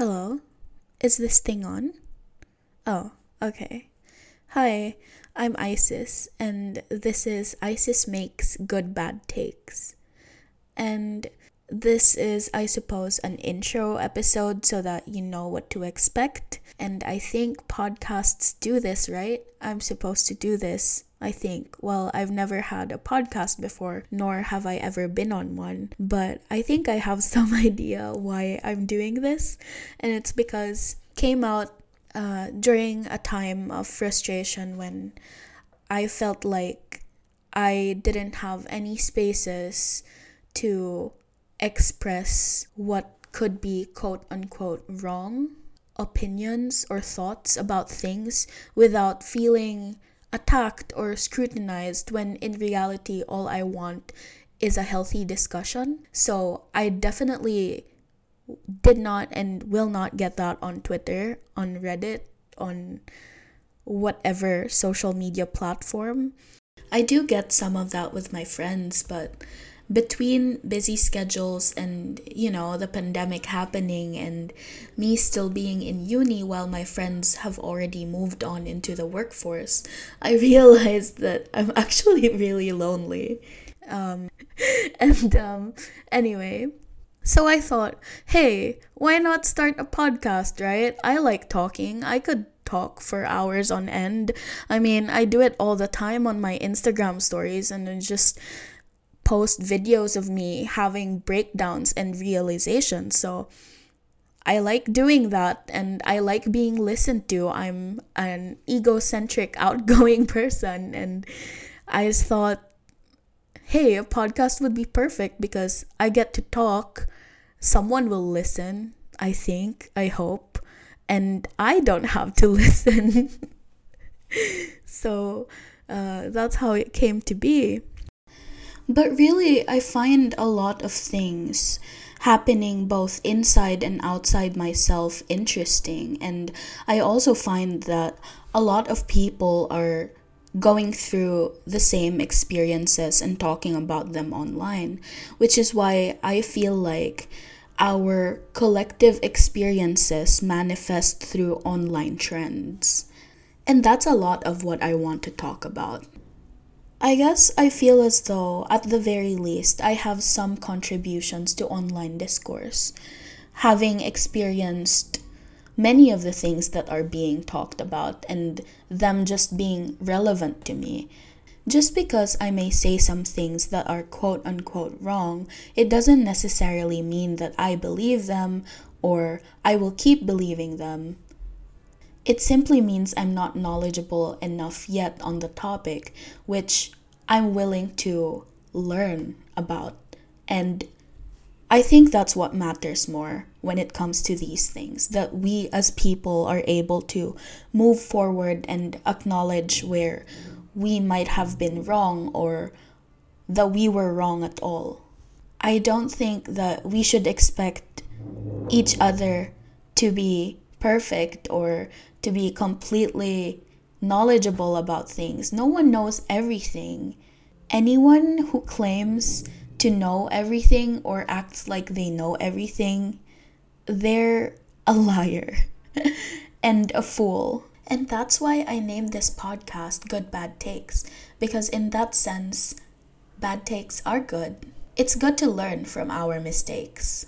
Hello? Is this thing on? Oh, okay. Hi, I'm Isis, and this is Isis Makes Good Bad Takes. And this is, I suppose, an intro episode so that you know what to expect. And I think podcasts do this, right? I'm supposed to do this I think. Well, I've never had a podcast before, nor have I ever been on one, but I think I have some idea why I'm doing this, and it's because came out uh, during a time of frustration when I felt like I didn't have any spaces to express what could be quote unquote wrong opinions or thoughts about things without feeling attacked or scrutinized when in reality all I want is a healthy discussion. So I definitely did not and will not get that on Twitter, on Reddit, on whatever social media platform. I do get some of that with my friends, but between busy schedules and you know the pandemic happening and me still being in uni while my friends have already moved on into the workforce i realized that i'm actually really lonely. Um, and um, anyway so i thought hey why not start a podcast right? I like talking. I could talk for hours on end. I mean, I do it all the time on my Instagram stories and just post videos of me having breakdowns and realizations. So I like doing that and I like being listened to. I'm an egocentric, outgoing person. And I just thought, hey, a podcast would be perfect because I get to talk. Someone will listen, I think, I hope. And I don't have to listen. so uh, that's how it came to be. But really, I find a lot of things happening both inside and outside myself interesting. And I also find that a lot of people are going through the same experiences and talking about them online, which is why I feel like our collective experiences manifest through online trends. And that's a lot of what I want to talk about. I guess I feel as though, at the very least, I have some contributions to online discourse, having experienced many of the things that are being talked about and them just being relevant to me. Just because I may say some things that are quote unquote wrong, it doesn't necessarily mean that I believe them or I will keep believing them. It simply means I'm not knowledgeable enough yet on the topic, which I'm willing to learn about. And I think that's what matters more when it comes to these things that we as people are able to move forward and acknowledge where we might have been wrong or that we were wrong at all. I don't think that we should expect each other to be perfect or to be completely knowledgeable about things. No one knows everything. Anyone who claims to know everything or acts like they know everything, they're a liar and a fool. And that's why I named this podcast Good Bad Takes, because in that sense, bad takes are good. It's good to learn from our mistakes.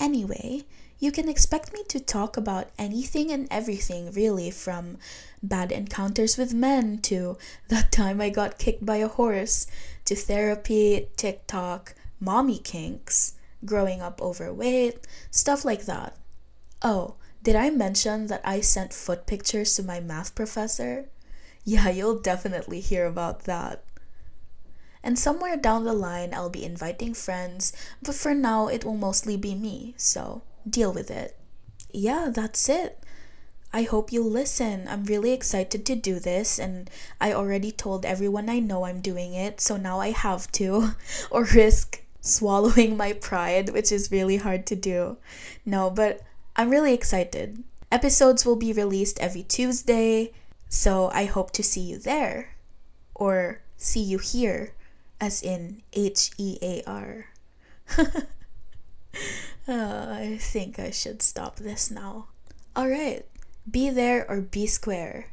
Anyway, you can expect me to talk about anything and everything, really, from bad encounters with men to that time I got kicked by a horse to therapy, TikTok, mommy kinks, growing up overweight, stuff like that. Oh, did I mention that I sent foot pictures to my math professor? Yeah, you'll definitely hear about that. And somewhere down the line, I'll be inviting friends, but for now, it will mostly be me, so deal with it. Yeah, that's it. I hope you listen. I'm really excited to do this, and I already told everyone I know I'm doing it, so now I have to, or risk swallowing my pride, which is really hard to do. No, but I'm really excited. Episodes will be released every Tuesday, so I hope to see you there. Or see you here, as in H E A R. uh, I think I should stop this now. Alright, be there or be square.